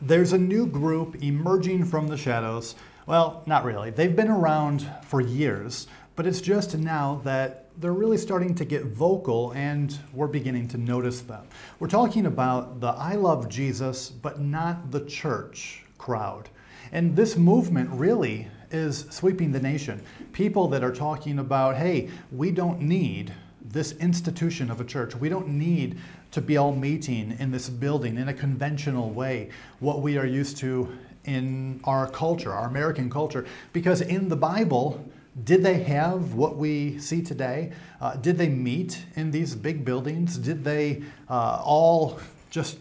There's a new group emerging from the shadows. Well, not really. They've been around for years, but it's just now that they're really starting to get vocal and we're beginning to notice them. We're talking about the I love Jesus, but not the church crowd. And this movement really is sweeping the nation. People that are talking about, hey, we don't need this institution of a church. We don't need to be all meeting in this building in a conventional way, what we are used to in our culture, our American culture. Because in the Bible, did they have what we see today? Uh, did they meet in these big buildings? Did they uh, all just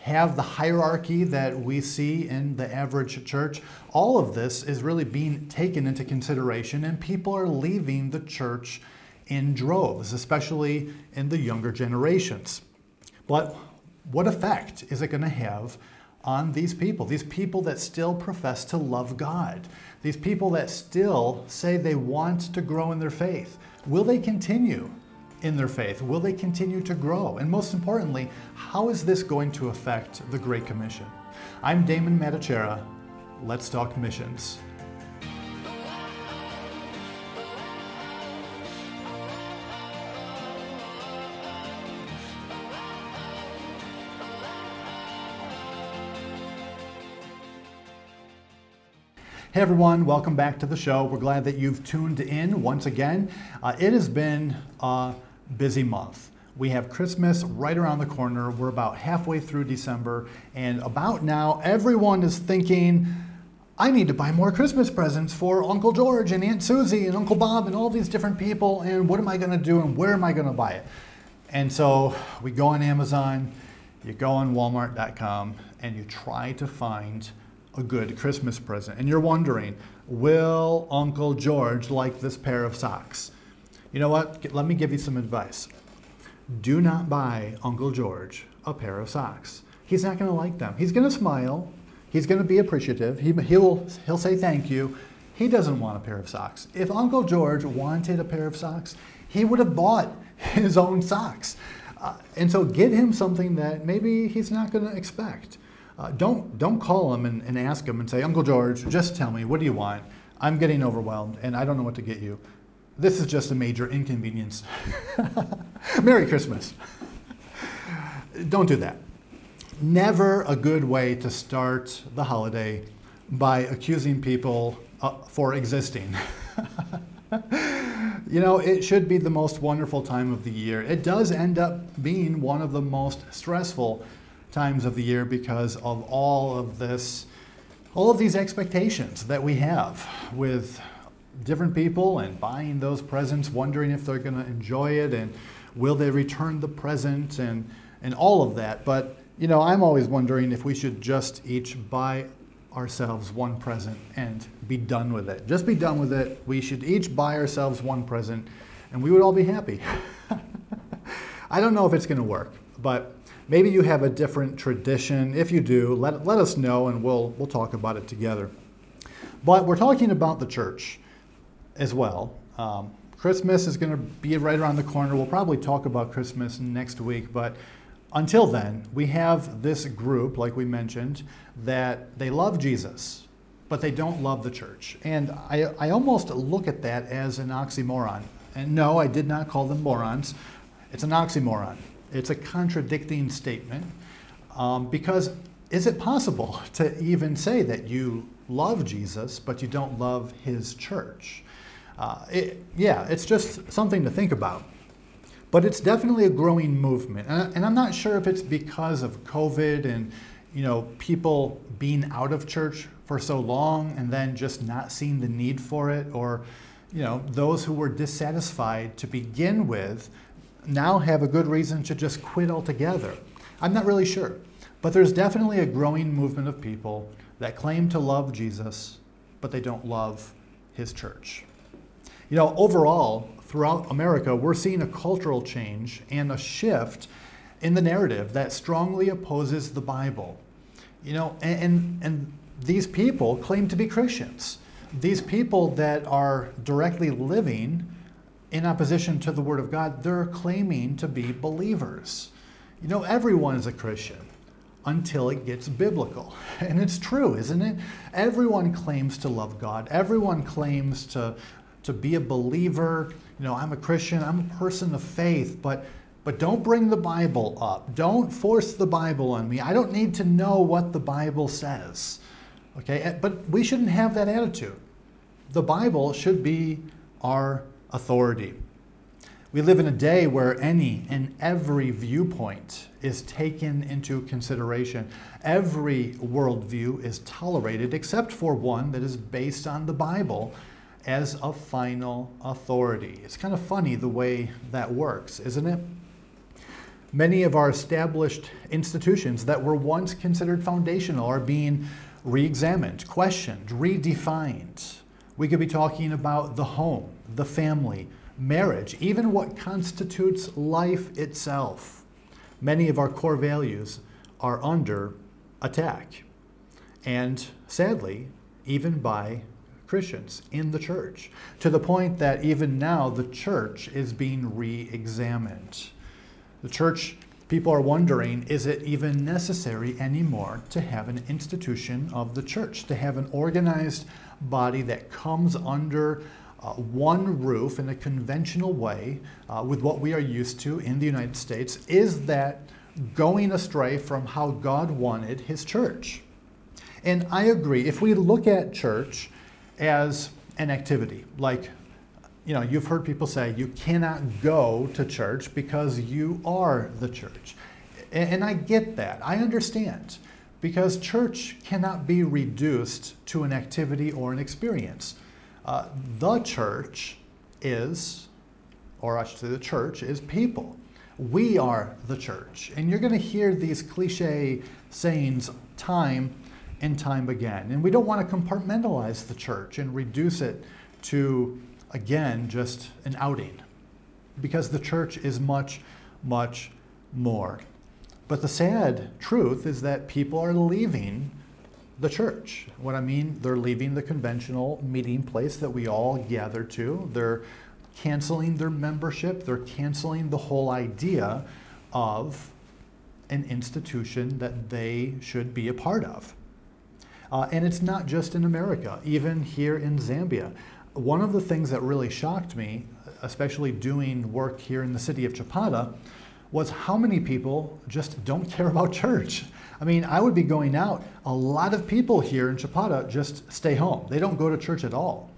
have the hierarchy that we see in the average church? All of this is really being taken into consideration, and people are leaving the church in droves, especially in the younger generations. But what effect is it going to have on these people? These people that still profess to love God, these people that still say they want to grow in their faith. Will they continue in their faith? Will they continue to grow? And most importantly, how is this going to affect the Great Commission? I'm Damon Matichera. Let's talk missions. Hey everyone, welcome back to the show. We're glad that you've tuned in once again. Uh, it has been a busy month. We have Christmas right around the corner. We're about halfway through December, and about now, everyone is thinking, I need to buy more Christmas presents for Uncle George and Aunt Susie and Uncle Bob and all these different people, and what am I going to do and where am I going to buy it? And so we go on Amazon, you go on Walmart.com, and you try to find a good Christmas present. And you're wondering, will Uncle George like this pair of socks? You know what? Let me give you some advice. Do not buy Uncle George a pair of socks. He's not going to like them. He's going to smile. He's going to be appreciative. He, he'll, he'll say thank you. He doesn't want a pair of socks. If Uncle George wanted a pair of socks, he would have bought his own socks. Uh, and so get him something that maybe he's not going to expect. Uh, don't don't call them and, and ask them and say, Uncle George, just tell me what do you want? I'm getting overwhelmed and I don't know what to get you. This is just a major inconvenience. Merry Christmas. don't do that. Never a good way to start the holiday by accusing people uh, for existing. you know, it should be the most wonderful time of the year. It does end up being one of the most stressful times of the year because of all of this, all of these expectations that we have with different people and buying those presents, wondering if they're going to enjoy it and will they return the present and, and all of that. But, you know, I'm always wondering if we should just each buy ourselves one present and be done with it. Just be done with it. We should each buy ourselves one present and we would all be happy. I don't know if it's going to work, but Maybe you have a different tradition. If you do, let, let us know and we'll, we'll talk about it together. But we're talking about the church as well. Um, Christmas is going to be right around the corner. We'll probably talk about Christmas next week, but until then, we have this group, like we mentioned, that they love Jesus, but they don't love the church. And I, I almost look at that as an oxymoron. And no, I did not call them morons. It's an oxymoron. It's a contradicting statement um, because is it possible to even say that you love Jesus but you don't love his church? Uh, it, yeah, it's just something to think about. But it's definitely a growing movement. And, and I'm not sure if it's because of COVID and you know people being out of church for so long and then just not seeing the need for it or you know those who were dissatisfied to begin with now have a good reason to just quit altogether. I'm not really sure. But there's definitely a growing movement of people that claim to love Jesus, but they don't love his church. You know, overall, throughout America, we're seeing a cultural change and a shift in the narrative that strongly opposes the Bible. You know, and, and, and these people claim to be Christians. These people that are directly living in opposition to the Word of God, they're claiming to be believers. You know, everyone is a Christian. until it gets biblical. And it's true, isn't it? Everyone claims to love God. Everyone claims to, to be a believer. You know, I'm a Christian, I'm a person of faith, but but don't bring the Bible up. Don't force the Bible on me. I don't need to know what the Bible says. Okay? Eh, but we shouldn't have that attitude. The Bible should be our authority. We live in a day where any and every viewpoint is taken into consideration. Every worldview is tolerated except for one that is based on the Bible as a final authority. It's kind of funny the way that works, isn't it? Many of our established institutions that were once considered foundational are being re examined, questioned, redefined. We could be talking about the home, the family, marriage, even what constitutes life itself. Many of our core values are under attack. And sadly, even by Christians in the church, to the point that even now the church is being re examined. The church, people are wondering is it even necessary anymore to have an institution of the church, to have an organized body that comes under uh, one roof in a conventional way uh, with what we are used to in the United States, is that going astray from how God wanted His church? And I agree, if we look at church as an activity, like you know, you've heard people say you cannot go to church because you are the church. And, and I get that. I understand. Because church cannot be reduced to an activity or an experience. Uh, the church is, or I should say, the church is people. We are the church. And you're going to hear these cliche sayings time and time again. And we don't want to compartmentalize the church and reduce it to, again, just an outing. Because the church is much, much more. But the sad truth is that people are leaving the church. What I mean, they're leaving the conventional meeting place that we all gather to. They're canceling their membership. They're canceling the whole idea of an institution that they should be a part of. Uh, and it's not just in America, even here in Zambia. One of the things that really shocked me, especially doing work here in the city of Chipata, was how many people just don't care about church. I mean, I would be going out. A lot of people here in Chipata just stay home. They don't go to church at all.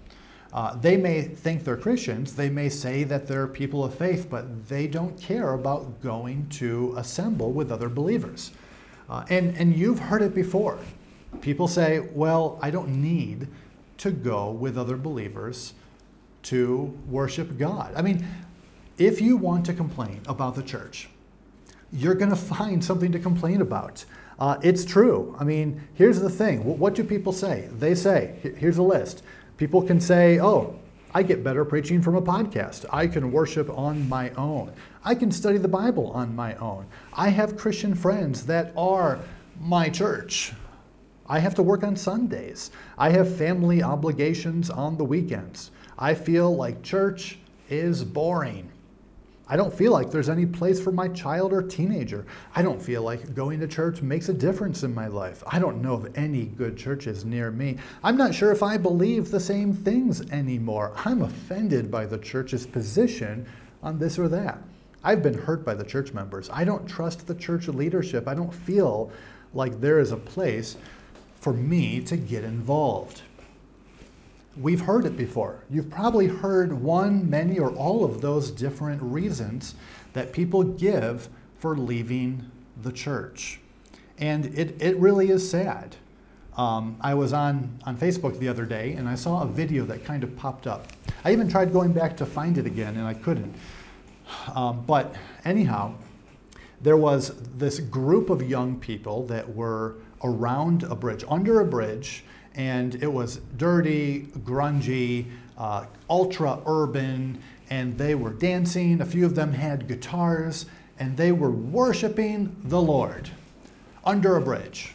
Uh, they may think they're Christians, they may say that they're people of faith, but they don't care about going to assemble with other believers. Uh, and, and you've heard it before. People say, well, I don't need to go with other believers to worship God. I mean, if you want to complain about the church, you're going to find something to complain about. Uh, it's true. I mean, here's the thing what do people say? They say, here's a list. People can say, oh, I get better preaching from a podcast. I can worship on my own. I can study the Bible on my own. I have Christian friends that are my church. I have to work on Sundays. I have family obligations on the weekends. I feel like church is boring. I don't feel like there's any place for my child or teenager. I don't feel like going to church makes a difference in my life. I don't know of any good churches near me. I'm not sure if I believe the same things anymore. I'm offended by the church's position on this or that. I've been hurt by the church members. I don't trust the church leadership. I don't feel like there is a place for me to get involved. We've heard it before. You've probably heard one, many, or all of those different reasons that people give for leaving the church. And it, it really is sad. Um, I was on, on Facebook the other day and I saw a video that kind of popped up. I even tried going back to find it again and I couldn't. Um, but anyhow, there was this group of young people that were around a bridge, under a bridge, and it was dirty, grungy, uh, ultra urban, and they were dancing. A few of them had guitars, and they were worshiping the Lord under a bridge.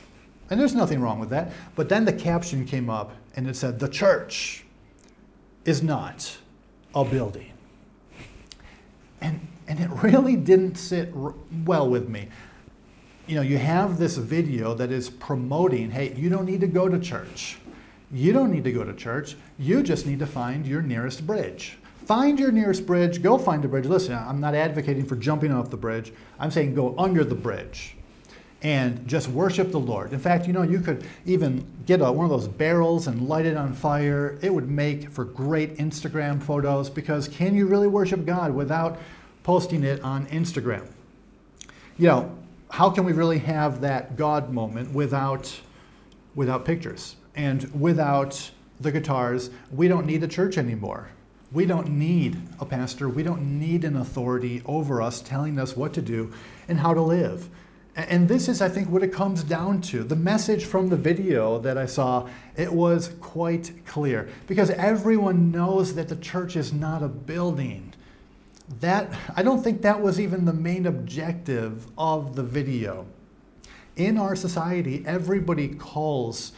And there's nothing wrong with that. But then the caption came up and it said, The church is not a building. And, and it really didn't sit well with me you know, you have this video that is promoting, hey, you don't need to go to church. You don't need to go to church. You just need to find your nearest bridge. Find your nearest bridge, go find a bridge. Listen, I'm not advocating for jumping off the bridge. I'm saying go under the bridge and just worship the Lord. In fact, you know, you could even get a, one of those barrels and light it on fire. It would make for great Instagram photos because can you really worship God without posting it on Instagram? You know, how can we really have that God moment without without pictures and without the guitars? We don't need a church anymore. We don't need a pastor. We don't need an authority over us telling us what to do and how to live. And this is, I think, what it comes down to. The message from the video that I saw, it was quite clear because everyone knows that the church is not a building. That I don't think that was even the main objective of the video. In our society, everybody calls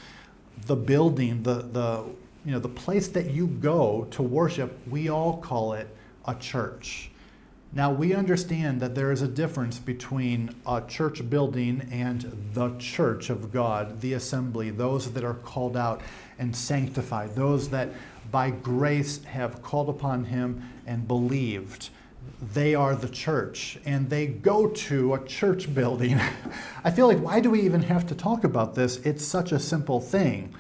the building, the, the, you know, the place that you go to worship, we all call it a church. Now, we understand that there is a difference between a church building and the church of God, the assembly, those that are called out and sanctified, those that by grace have called upon Him and believed. They are the church, and they go to a church building. I feel like, why do we even have to talk about this? It's such a simple thing.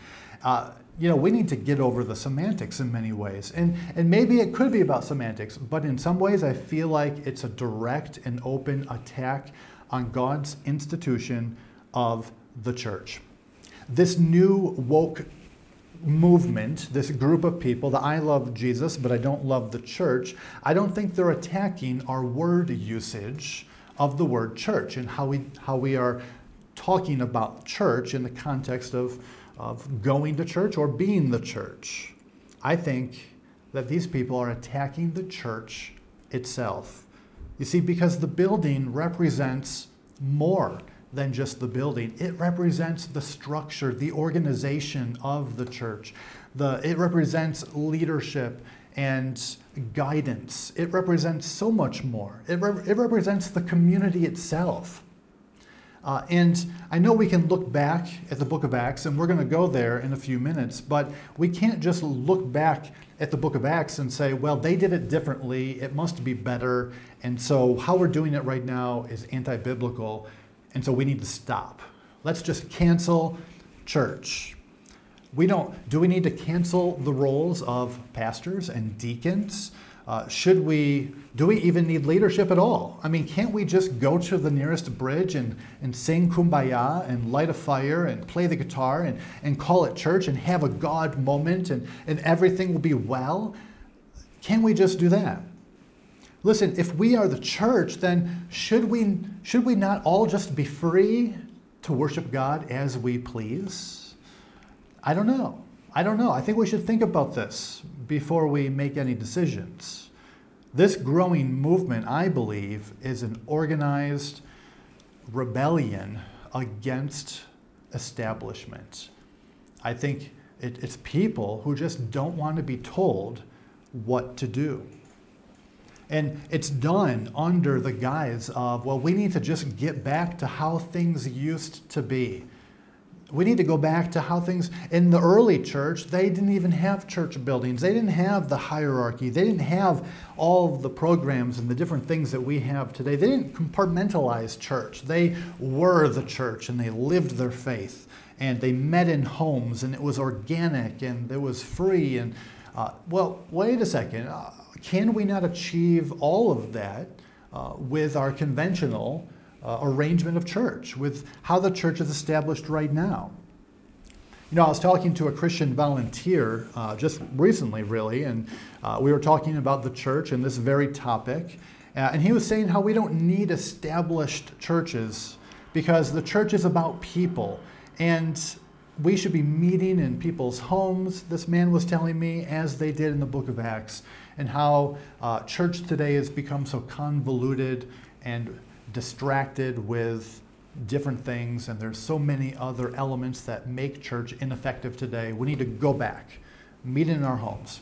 Uh, you know, we need to get over the semantics in many ways. And, and maybe it could be about semantics, but in some ways I feel like it's a direct and open attack on God's institution of the church. This new woke movement, this group of people, that I love Jesus, but I don't love the church, I don't think they're attacking our word usage of the word church and how we, how we are talking about church in the context of of going to church or being the church. I think that these people are attacking the church itself. You see, because the building represents more than just the building, it represents the structure, the organization of the church. The, it represents leadership and guidance. It represents so much more. It, re- it represents the community itself. Uh, and I know we can look back at the book of Acts, and we're going to go there in a few minutes, but we can't just look back at the book of Acts and say, well, they did it differently, it must be better, and so how we're doing it right now is anti biblical, and so we need to stop. Let's just cancel church. We don't, do we need to cancel the roles of pastors and deacons? Uh, should we, do we even need leadership at all? I mean, can't we just go to the nearest bridge and, and sing kumbaya and light a fire and play the guitar and, and call it church and have a God moment and, and everything will be well? Can we just do that? Listen, if we are the church, then should we, should we not all just be free to worship God as we please? I don't know. I don't know. I think we should think about this before we make any decisions. This growing movement, I believe, is an organized rebellion against establishment. I think it, it's people who just don't want to be told what to do. And it's done under the guise of, well, we need to just get back to how things used to be. We need to go back to how things in the early church, they didn't even have church buildings. They didn't have the hierarchy. They didn't have all the programs and the different things that we have today. They didn't compartmentalize church. They were the church and they lived their faith. And they met in homes and it was organic and it was free. And uh, well, wait a second. Can we not achieve all of that uh, with our conventional? uh, arrangement of church, with how the church is established right now. You know, I was talking to a Christian volunteer uh, just recently, really, and uh, we were talking about the church and this very topic. Uh, and he was saying how we don't need established churches because the church is about people. And we should be meeting in people's homes, this man was telling me, as they did in the book of Acts, and how uh, church today has become so convoluted and distracted with different things, and there's so many other elements that make church ineffective today. We need to go back, meet in our homes.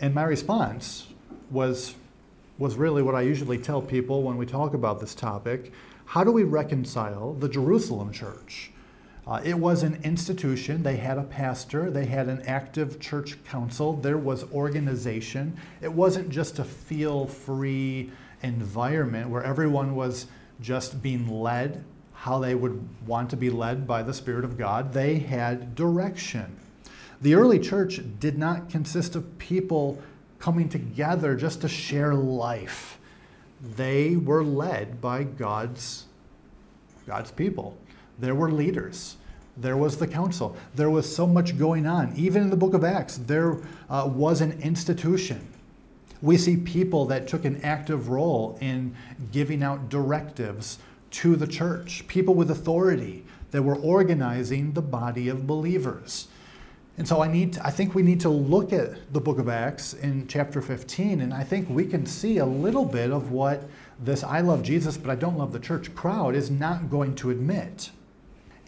And my response was, was really what I usually tell people when we talk about this topic. how do we reconcile the Jerusalem church? Uh, it was an institution. They had a pastor, they had an active church council, there was organization. It wasn't just a feel free environment where everyone was just being led how they would want to be led by the Spirit of God. They had direction. The early church did not consist of people coming together just to share life. They were led by God's, God's people. There were leaders. There was the council. There was so much going on. Even in the book of Acts, there uh, was an institution. We see people that took an active role in giving out directives to the church, people with authority that were organizing the body of believers. And so I need to, I think we need to look at the book of Acts in chapter 15 and I think we can see a little bit of what this I love Jesus but I don't love the church crowd is not going to admit.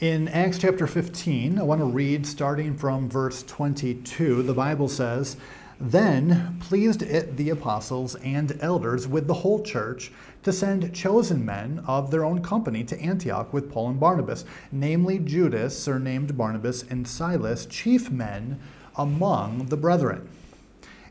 In Acts chapter 15, I want to read starting from verse 22. The Bible says, then pleased it the apostles and elders with the whole church to send chosen men of their own company to Antioch with Paul and Barnabas, namely Judas, surnamed Barsabas, and Silas, chief men among the brethren.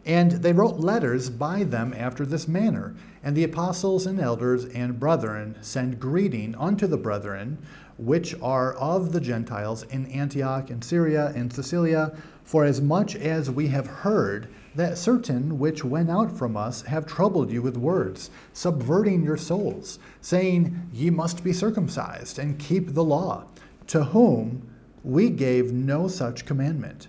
And they wrote letters by them after this manner. And the apostles and elders and brethren send greeting unto the brethren which are of the Gentiles in Antioch and Syria and Cilicia, for as much as we have heard that certain which went out from us have troubled you with words, subverting your souls, saying, Ye must be circumcised and keep the law, to whom we gave no such commandment.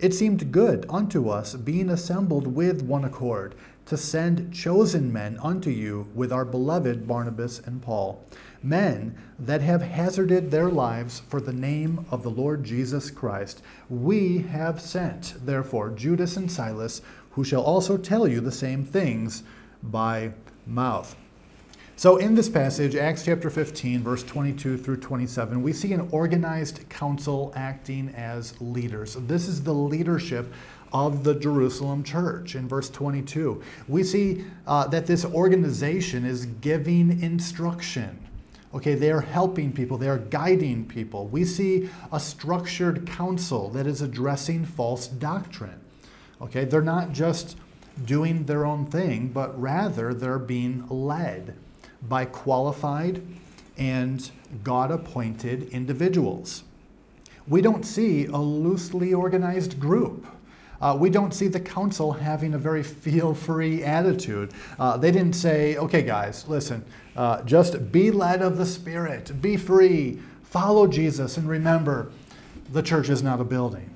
It seemed good unto us, being assembled with one accord, to send chosen men unto you with our beloved Barnabas and Paul men that have hazarded their lives for the name of the Lord Jesus Christ. We have sent, therefore, Judas and Silas, who shall also tell you the same things by mouth. So, in this passage, Acts chapter 15, verse 22 through 27, we see an organized council acting as leaders. This is the leadership of the Jerusalem church. In verse 22, we see uh, that this organization is giving instruction. Okay, they are helping people, they are guiding people. We see a structured council that is addressing false doctrine. Okay, they're not just doing their own thing, but rather they're being led by qualified and God appointed individuals. We don't see a loosely organized group. Uh, we don't see the council having a very feel free attitude. Uh, they didn't say, okay, guys, listen, uh, just be led of the Spirit, be free, follow Jesus, and remember, the church is not a building.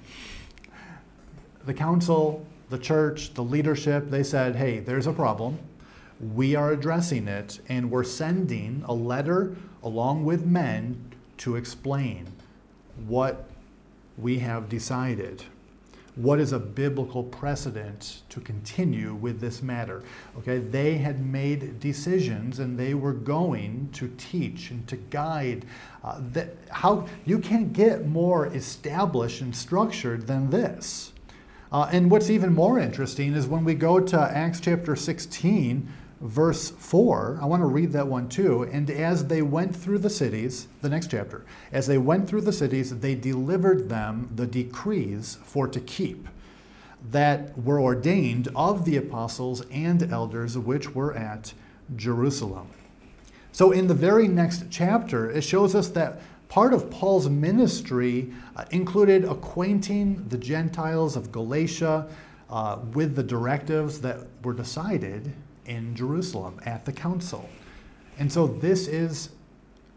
The council, the church, the leadership, they said, hey, there's a problem. We are addressing it, and we're sending a letter along with men to explain what we have decided what is a biblical precedent to continue with this matter. Okay, they had made decisions and they were going to teach and to guide. Uh, that how you can't get more established and structured than this. Uh, and what's even more interesting is when we go to Acts chapter 16, verse 4, I want to read that one too. And as they went through the cities, the next chapter, as they went through the cities, they delivered them the decrees for to keep that were ordained of the apostles and elders which were at Jerusalem. So, in the very next chapter, it shows us that part of Paul's ministry uh, included acquainting the Gentiles of Galatia uh, with the directives that were decided in Jerusalem at the council. And so this is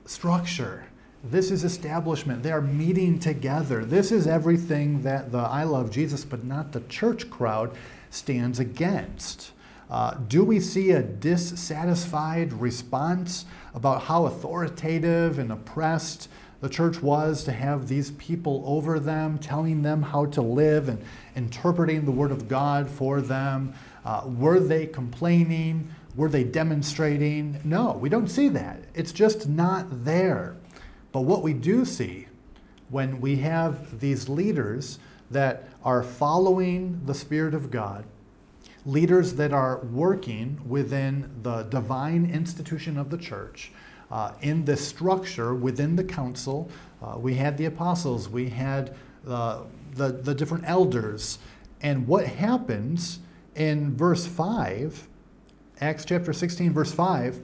structure. This is establishment. They are meeting together. This is everything that the I love Jesus, but not the church crowd stands against. Uh, do we see a dissatisfied response about how authoritative and oppressed the church was to have these people over them, telling them how to live and interpreting the Word of God for them? Uh, were they complaining? Were they demonstrating? No, we don't see that. It's just not there. But what we do see when we have these leaders that are following the Spirit of God, leaders that are working within the divine institution of the church, uh, in this structure within the council. Uh, we had the apostles, we had uh, the, the different elders. And what happens in verse 5, Acts chapter 16, verse 5,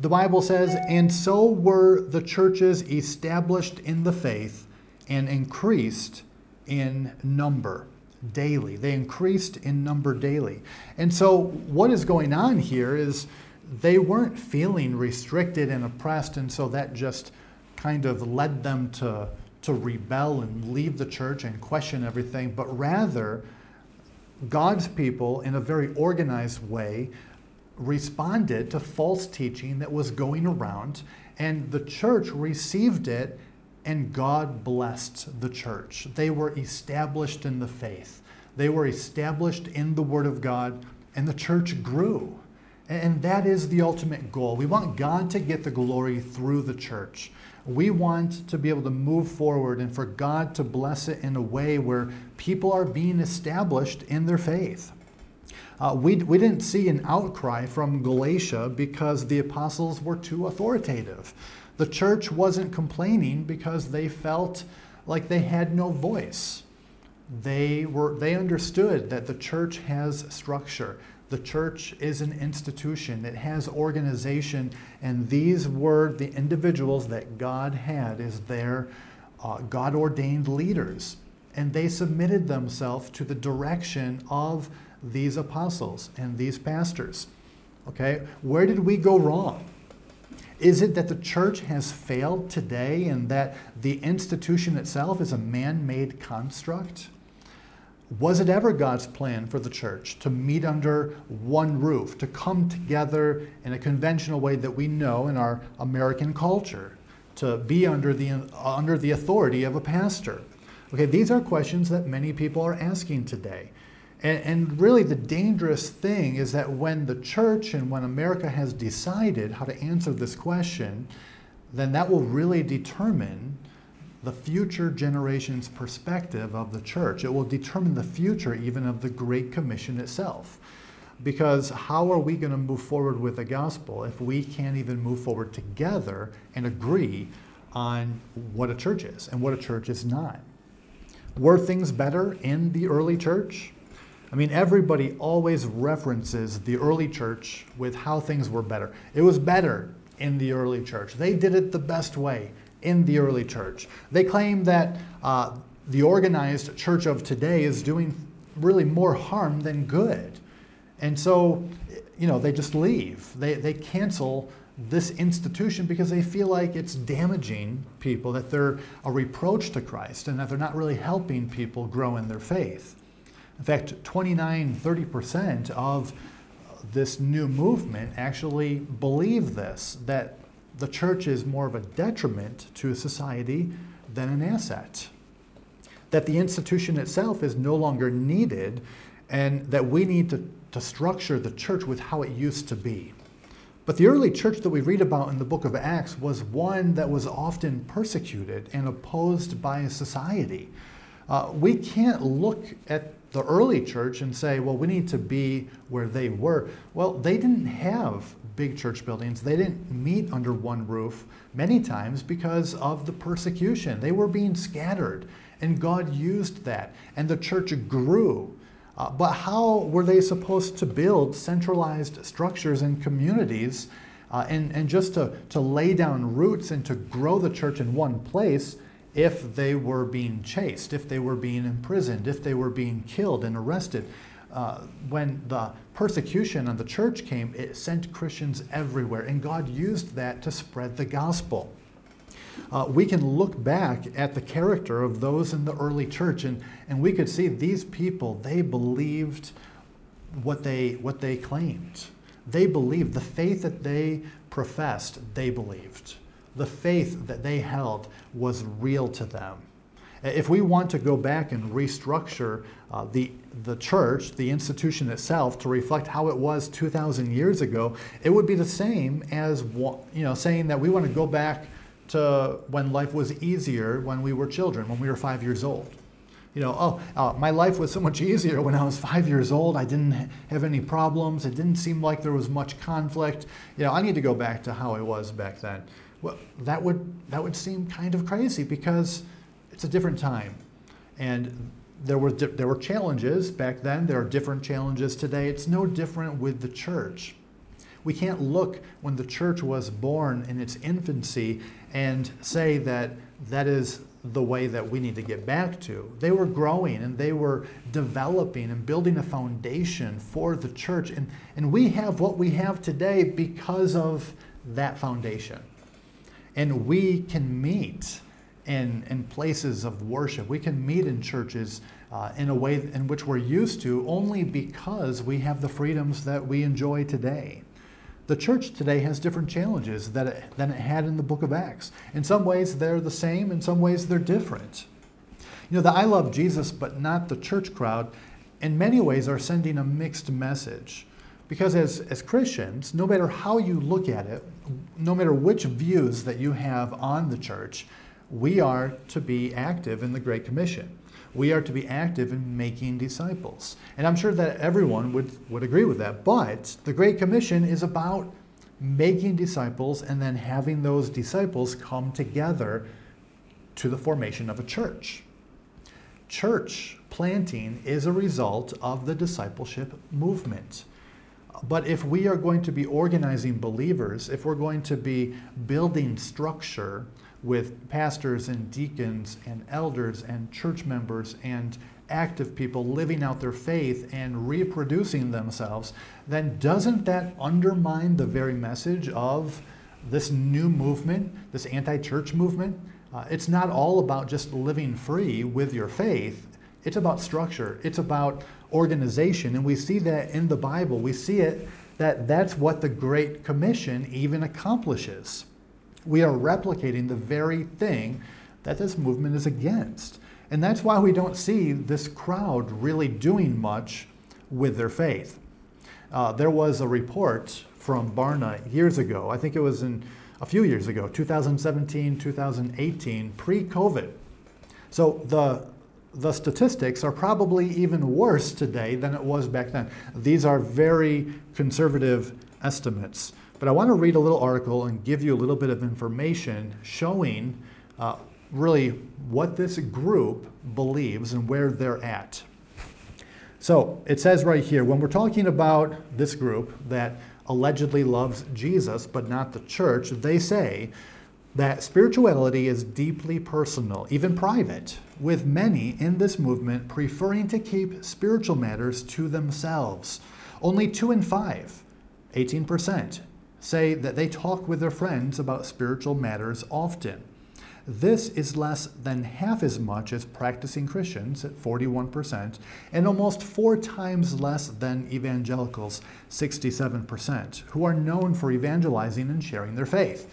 the Bible says, And so were the churches established in the faith and increased in number daily. They increased in number daily. And so, what is going on here is they weren't feeling restricted and oppressed, and so that just kind of led them to, to rebel and leave the church and question everything, but rather, God's people, in a very organized way, responded to false teaching that was going around, and the church received it and God blessed the church. They were established in the faith, they were established in the Word of God, and the church grew. And that is the ultimate goal. We want God to get the glory through the church. We want to be able to move forward and for God to bless it in a way where people are being established in their faith. Uh, we, we didn't see an outcry from Galatia because the apostles were too authoritative. The church wasn't complaining because they felt like they had no voice. They, were, they understood that the church has structure. The church is an institution, it has organization, and these were the individuals that God had as their uh, God ordained leaders. And they submitted themselves to the direction of these apostles and these pastors. Okay, where did we go wrong? Is it that the church has failed today and that the institution itself is a man made construct? Was it ever God's plan for the church to meet under one roof, to come together in a conventional way that we know in our American culture, to be under the, under the authority of a pastor? Okay, these are questions that many people are asking today. And, and, really, the dangerous thing is that when the church and when America has decided how to answer this question, then that will really determine the future generation's perspective of the church. It will determine the future even of the Great Commission itself. Because how are we going to move forward with the gospel if we can't even move forward together and agree on what a church is and what a church is not? Were things better in the early church? I mean, everybody always references the early church with how things were better. It was better in the early church. They did it the best way in the early church. They claim that uh, the organized church of today is doing really more harm than good. And so, you know, they just leave. They, they cancel this institution because they feel like it's damaging people, that they're a reproach to Christ, and that they're not really helping people grow in their faith. In fact, 29, 30% of this new movement actually believe this that the church is more of a detriment to society than an asset. That the institution itself is no longer needed, and that we need to, to structure the church with how it used to be. But the early church that we read about in the book of Acts was one that was often persecuted and opposed by society. Uh, we can't look at the early church and say, well, we need to be where they were. Well, they didn't have big church buildings. They didn't meet under one roof many times because of the persecution. They were being scattered, and God used that, and the church grew. Uh, but how were they supposed to build centralized structures and communities uh, and, and just to, to lay down roots and to grow the church in one place? if they were being chased, if they were being imprisoned, if they were being killed and arrested. Uh, when the persecution on the church came, it sent Christians everywhere, and God used that to spread the gospel. Uh, we can look back at the character of those in the early church, and, and we could see these people, they believed what they, what they claimed. They believed the faith that they professed, they believed the faith that they held was real to them. If we want to go back and restructure uh, the, the church, the institution itself, to reflect how it was 2,000 years ago, it would be the same as you know, saying that we want to go back to when life was easier when we were children, when we were five years old. You know, oh, uh, my life was so much easier when I was five years old. I didn't have any problems. It didn't seem like there was much conflict. You know, I need to go back to how I was back then. Well, that would that would seem kind of crazy because it's a different time, and there were there were challenges back then. There are different challenges today. It's no different with the church. We can't look when the church was born in its infancy and say that that is the way that we need to get back to. They were growing and they were developing and building a foundation for the church. And, and we have what we have today because of that foundation. And we can meet in, in places of worship. We can meet in churches uh, in a way in which we're used to only because we have the freedoms that we enjoy today. The church today has different challenges that it, than it had in the book of Acts. In some ways, they're the same, in some ways, they're different. You know, the I love Jesus, but not the church crowd, in many ways, are sending a mixed message. Because as, as Christians, no matter how you look at it, no matter which views that you have on the church, we are to be active in the Great Commission. We are to be active in making disciples. And I'm sure that everyone would, would agree with that. But the Great Commission is about making disciples and then having those disciples come together to the formation of a church. Church planting is a result of the discipleship movement. But if we are going to be organizing believers, if we're going to be building structure with pastors and deacons and elders and church members and active people living out their faith and reproducing themselves, then doesn't that undermine the very message of this new movement, this anti church movement? Uh, it's not all about just living free with your faith. It's about structure. It's about organization. And we see that in the Bible. We see it that that's what the Great Commission even accomplishes we are replicating the very thing that this movement is against. And that's why we don't see this crowd really doing much with their faith. Uh, there was a report from Barna years ago, I think it was in a few years ago, 2017, 2018, pre COVID. So the, the statistics are probably even worse today than it was back then. These are very conservative estimates. But I want to read a little article and give you a little bit of information showing uh, really what this group believes and where they're at. So it says right here when we're talking about this group that allegedly loves Jesus but not the church, they say that spirituality is deeply personal, even private, with many in this movement preferring to keep spiritual matters to themselves. Only two in five, 18%, say that they talk with their friends about spiritual matters often. This is less than half as much as practicing Christians at 41%, and almost four times less than evangelicals, 67%, who are known for evangelizing and sharing their faith.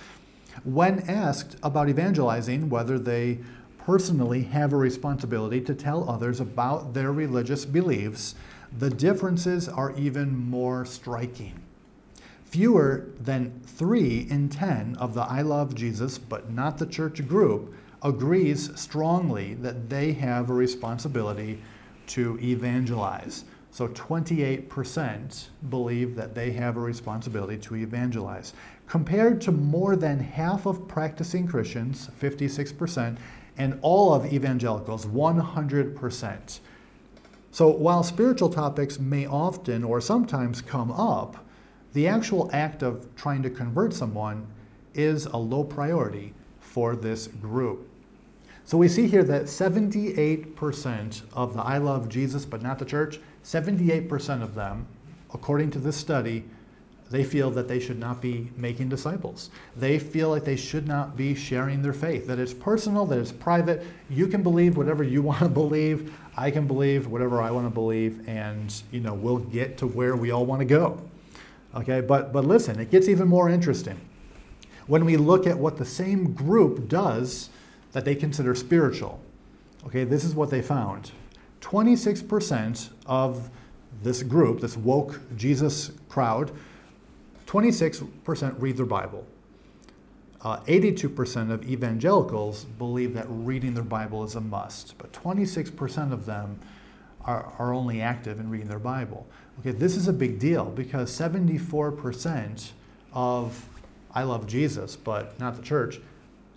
When asked about evangelizing, whether they personally have a responsibility to tell others about their religious beliefs, the differences are even more striking. Fewer than 3 in 10 of the I Love Jesus but not the church group agrees strongly that they have a responsibility to evangelize. So 28% believe that they have a responsibility to evangelize, compared to more than half of practicing Christians, 56%, and all of evangelicals, 100%. So while spiritual topics may often or sometimes come up, the actual act of trying to convert someone is a low priority for this group. So we see here that 78% of the I love Jesus but not the church, 78% of them, according to this study, they feel that they should not be making disciples. They feel like they should not be sharing their faith, that it's personal, that it's private. You can believe whatever you want to believe. I can believe whatever I want to believe, and you know, we'll get to where we all want to go. Okay, but, but listen, it gets even more interesting. When we look at what the same group does that they consider spiritual, okay, this is what they found 26% of this group, this woke Jesus crowd, 26% read their Bible. Uh, 82% of evangelicals believe that reading their Bible is a must, but 26% of them are, are only active in reading their Bible. Okay, this is a big deal because 74% of I love Jesus, but not the church,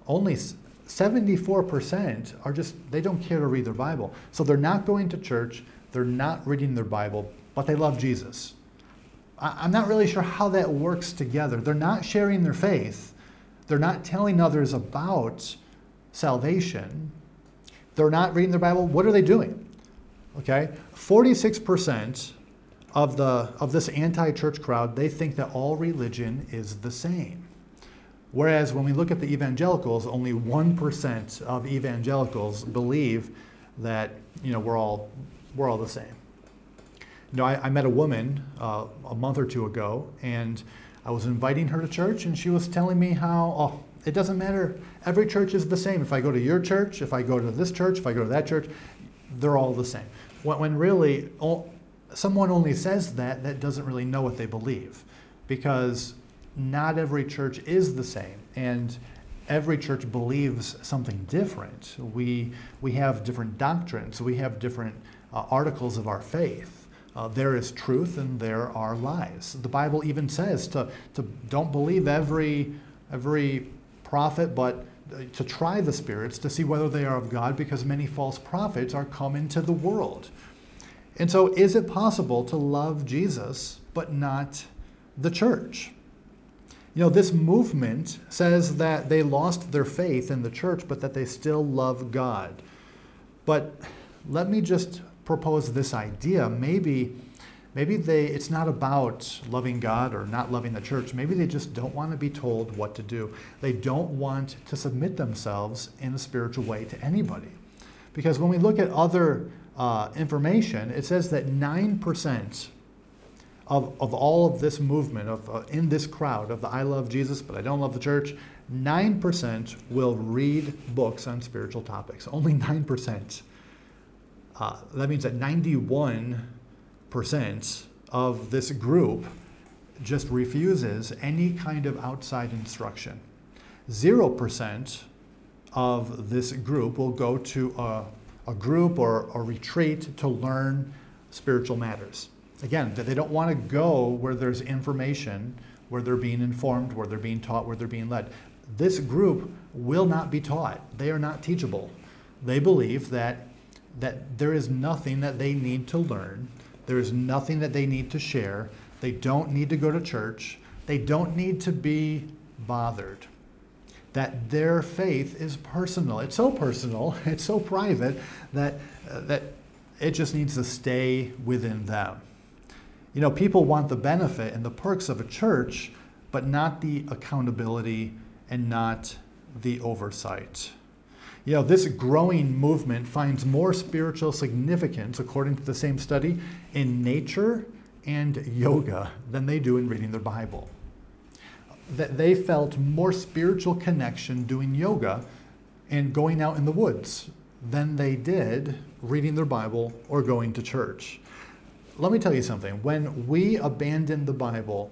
only 74% are just, they don't care to read their Bible. So they're not going to church, they're not reading their Bible, but they love Jesus. I'm not really sure how that works together. They're not sharing their faith, they're not telling others about salvation, they're not reading their Bible. What are they doing? Okay, 46% of, the, of this anti church crowd, they think that all religion is the same. Whereas when we look at the evangelicals, only 1% of evangelicals believe that you know, we're, all, we're all the same. You know, I, I met a woman uh, a month or two ago, and I was inviting her to church, and she was telling me how, oh, it doesn't matter. Every church is the same. If I go to your church, if I go to this church, if I go to that church, they're all the same. When, really, someone only says that that doesn't really know what they believe because not every church is the same and every church believes something different. We we have different doctrines. We have different uh, articles of our faith. Uh, there is truth and there are lies. The bible even says to, to don't believe every every prophet but Uh, to try the spirits to see whether they are of god because many false prophets are come into the world and so, is it possible to love Jesus but not the church? You know, this movement says that they lost their faith in the church, but that they still love God. But let me just propose this idea. Maybe, maybe they, it's not about loving God or not loving the church. Maybe they just don't want to be told what to do. They don't want to submit themselves in a spiritual way to anybody. Because when we look at other uh, information, it says that 9% of, of all of this movement, of, uh, in this crowd of the I love Jesus, but I don't love the church, 9% will read books on spiritual topics. Only 9%. Uh, that means that 91% of this group just refuses any kind of outside instruction. 0% of this group will go to a a group or a retreat to learn spiritual matters. Again, they don't want to go where there's information, where they're being informed, where they're being taught, where they're being led. This group will not be taught. They are not teachable. They believe that, that there is nothing that they need to learn, there is nothing that they need to share. They don't need to go to church, they don't need to be bothered that their faith is personal. It's so personal, it's so private that, uh, that it just needs to stay within them. You know, people want the benefit and the perks of a church, but not the accountability and not the oversight. You know, this growing movement finds more spiritual significance, according to the same study, in nature and yoga than they do in reading their Bible that they felt more spiritual connection doing yoga and going out in the woods than they did reading their Bible or going to church. Let me tell you something. When we abandon the Bible,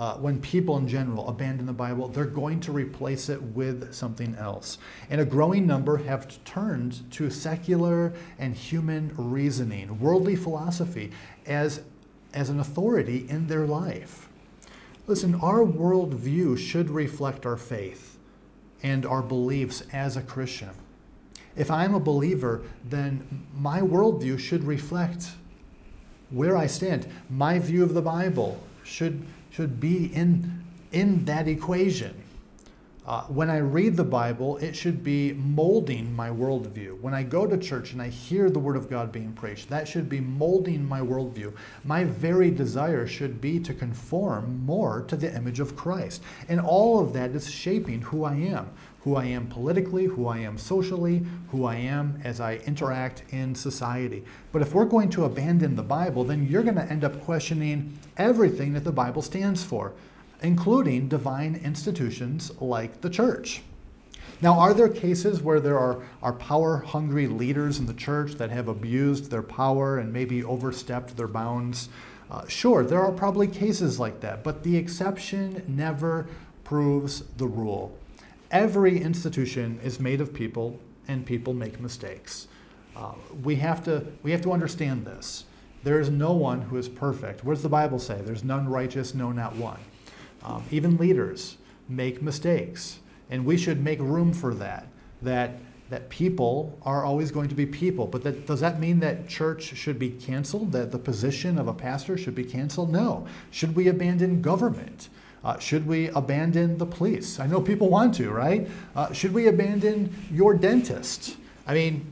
uh, when people in general abandon the Bible, they're going to replace it with something else. And a growing number have turned to secular and human reasoning, worldly philosophy, as, as an authority in their life. Listen, our worldview should reflect our faith and our beliefs as a Christian. If I'm a believer, then my worldview should reflect where I stand. My view of the Bible should, should be in, in that equation. Uh, when I read the Bible, it should be molding my worldview. When I go to church and I hear the Word of God being preached, that should be molding my worldview. My very desire should be to conform more to the image of Christ. And all of that is shaping who I am who I am politically, who I am socially, who I am as I interact in society. But if we're going to abandon the Bible, then you're going to end up questioning everything that the Bible stands for including divine institutions like the church. Now, are there cases where there are, are power hungry leaders in the church that have abused their power and maybe overstepped their bounds? Uh, sure, there are probably cases like that, but the exception never proves the rule. Every institution is made of people, and people make mistakes. Uh, we, have to, we have to understand this. There is no one who is perfect. What does the Bible say? There's none righteous, no, not one. Um, even leaders make mistakes, and we should make room for that. That that people are always going to be people. But that, does that mean that church should be canceled? That the position of a pastor should be canceled? No. Should we abandon government? Uh, should we abandon the police? I know people want to, right? Uh, should we abandon your dentist? I mean,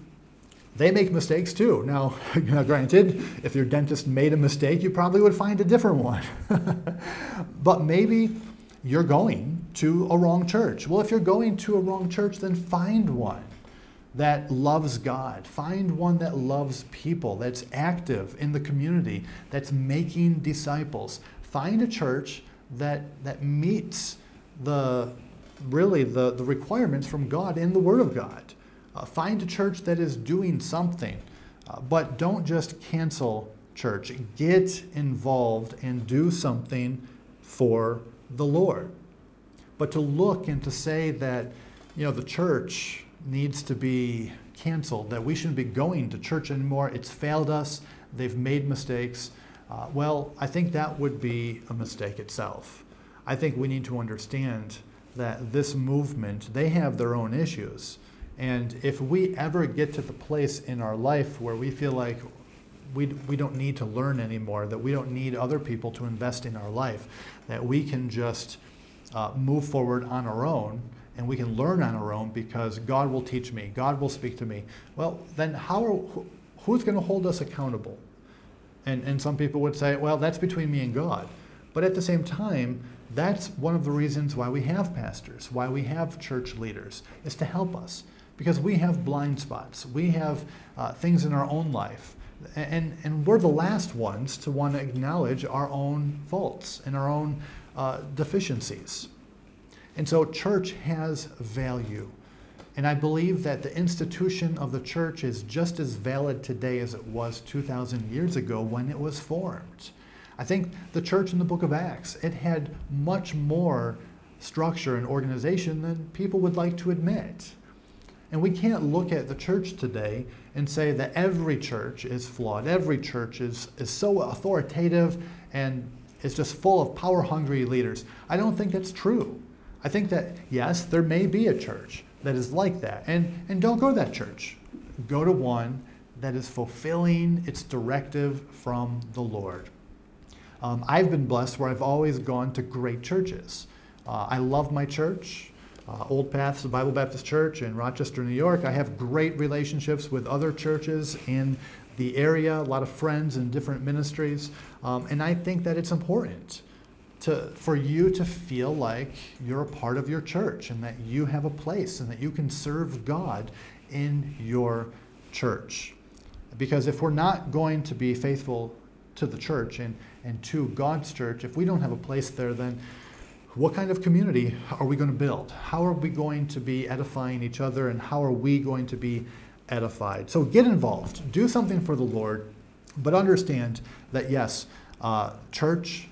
they make mistakes too. Now, granted, if your dentist made a mistake, you probably would find a different one. but maybe you're going to a wrong church. Well, if you're going to a wrong church, then find one that loves God. Find one that loves people, that's active in the community, that's making disciples. Find a church that, that meets the really the, the requirements from God in the Word of God. Uh, find a church that is doing something, uh, but don't just cancel church. Get involved and do something for the Lord. But to look and to say that, you know, the church needs to be canceled, that we shouldn't be going to church anymore. It's failed us, they've made mistakes. Uh, well, I think that would be a mistake itself. I think we need to understand that this movement, they have their own issues. And if we ever get to the place in our life where we feel like we, we don't need to learn anymore, that we don't need other people to invest in our life, that we can just uh, move forward on our own, and we can learn on our own because God will teach me, God will speak to me. Well, then how are, who's going to hold us accountable? And, and some people would say, well, that's between me and God. But at the same time, that's one of the reasons why we have pastors, why we have church leaders, is to help us. Because we have blind spots, we have uh, things in our own life. And, and we're the last ones to want to acknowledge our own faults and our own uh, deficiencies. And so, church has value. And I believe that the institution of the church is just as valid today as it was 2,000 years ago when it was formed. I think the church in the book of Acts, it had much more structure and organization than people would like to admit. And we can't look at the church today and say that every church is flawed. Every church is, is so authoritative and is just full of power hungry leaders. I don't think that's true. I think that, yes, there may be a church that is like that. And, and don't go to that church. Go to one that is fulfilling its directive from the Lord. Um, I've been blessed where I've always gone to great churches. Uh, I love my church, uh, Old Paths Bible Baptist Church in Rochester, New York. I have great relationships with other churches in the area, a lot of friends in different ministries. Um, and I think that it's important to, for you to feel like you're a part of your church and that you have a place and that you can serve God in your church. Because if we're not going to be faithful to the church and, and to God's church, if we don't have a place there, then what kind of community are we going to build? How are we going to be edifying each other and how are we going to be edified? So get involved, do something for the Lord, but understand that yes, uh, church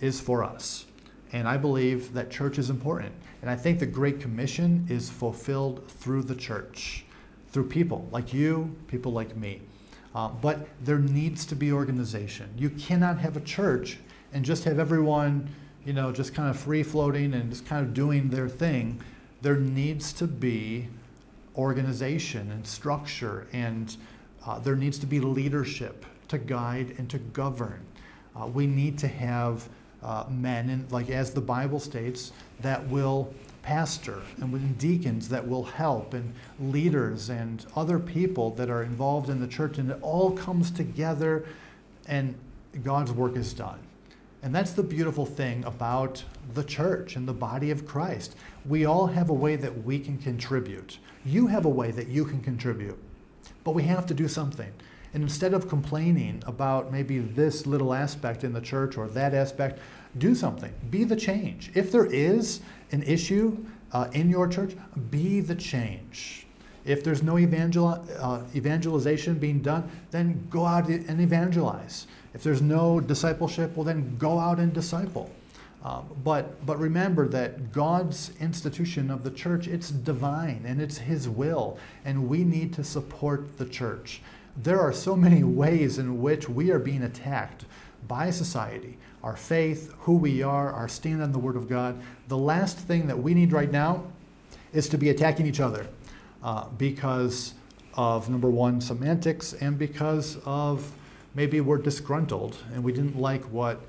is for us. And I believe that church is important. And I think the Great Commission is fulfilled through the church, through people like you, people like me. Uh, but there needs to be organization. You cannot have a church and just have everyone, you know, just kind of free floating and just kind of doing their thing. There needs to be organization and structure, and uh, there needs to be leadership to guide and to govern. Uh, we need to have uh, men, and like as the Bible states, that will pastor and deacons that will help and leaders and other people that are involved in the church and it all comes together and God's work is done. And that's the beautiful thing about the church and the body of Christ. We all have a way that we can contribute. You have a way that you can contribute. But we have to do something. And instead of complaining about maybe this little aspect in the church or that aspect, do something. Be the change. If there is an issue uh, in your church, be the change. If there's no evangel- uh, evangelization being done, then go out and evangelize. If there's no discipleship, well, then go out and disciple. Um, but, but remember that God's institution of the church, it's divine and it's His will, and we need to support the church. There are so many ways in which we are being attacked by society, our faith, who we are, our stand on the Word of God. The last thing that we need right now is to be attacking each other uh, because of number one, semantics, and because of maybe we're disgruntled and we didn't like what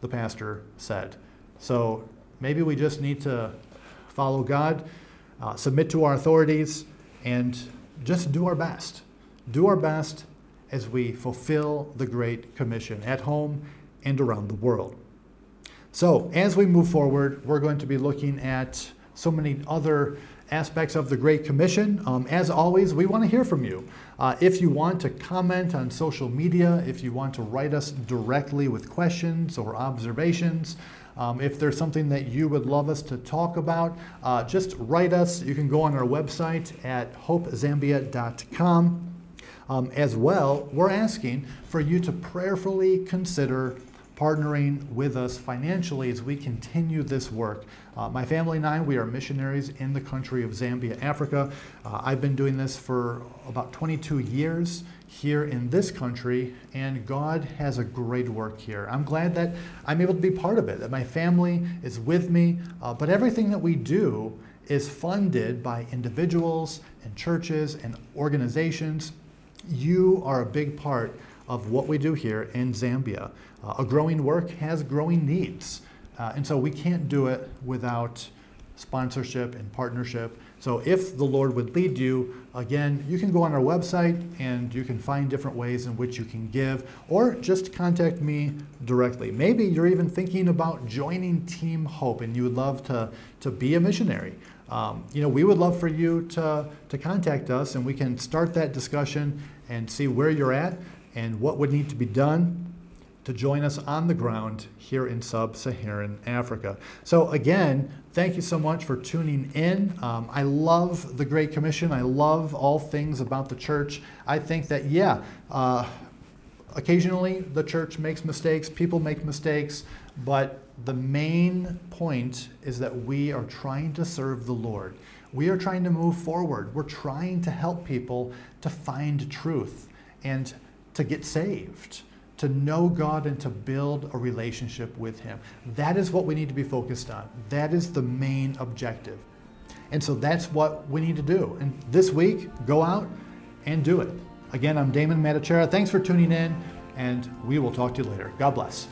the pastor said. So maybe we just need to follow God, uh, submit to our authorities, and just do our best. Do our best as we fulfill the Great Commission at home and around the world. So, as we move forward, we're going to be looking at so many other aspects of the Great Commission. Um, as always, we want to hear from you. Uh, if you want to comment on social media, if you want to write us directly with questions or observations, um, if there's something that you would love us to talk about, uh, just write us. You can go on our website at hopezambia.com. Um, as well, we're asking for you to prayerfully consider partnering with us financially as we continue this work. Uh, my family and I, we are missionaries in the country of Zambia, Africa. Uh, I've been doing this for about 22 years here in this country, and God has a great work here. I'm glad that I'm able to be part of it, that my family is with me, uh, but everything that we do is funded by individuals and churches and organizations. You are a big part of what we do here in Zambia. Uh, a growing work has growing needs. Uh, and so we can't do it without sponsorship and partnership. So if the Lord would lead you, again, you can go on our website and you can find different ways in which you can give, or just contact me directly. Maybe you're even thinking about joining Team Hope and you would love to, to be a missionary. Um, you know, we would love for you to, to contact us and we can start that discussion and see where you're at and what would need to be done to join us on the ground here in sub Saharan Africa. So, again, thank you so much for tuning in. Um, I love the Great Commission. I love all things about the church. I think that, yeah, uh, occasionally the church makes mistakes, people make mistakes, but the main point is that we are trying to serve the Lord. We are trying to move forward. We're trying to help people to find truth and to get saved, to know God and to build a relationship with Him. That is what we need to be focused on. That is the main objective. And so that's what we need to do. And this week, go out and do it. Again, I'm Damon Matachera. Thanks for tuning in, and we will talk to you later. God bless.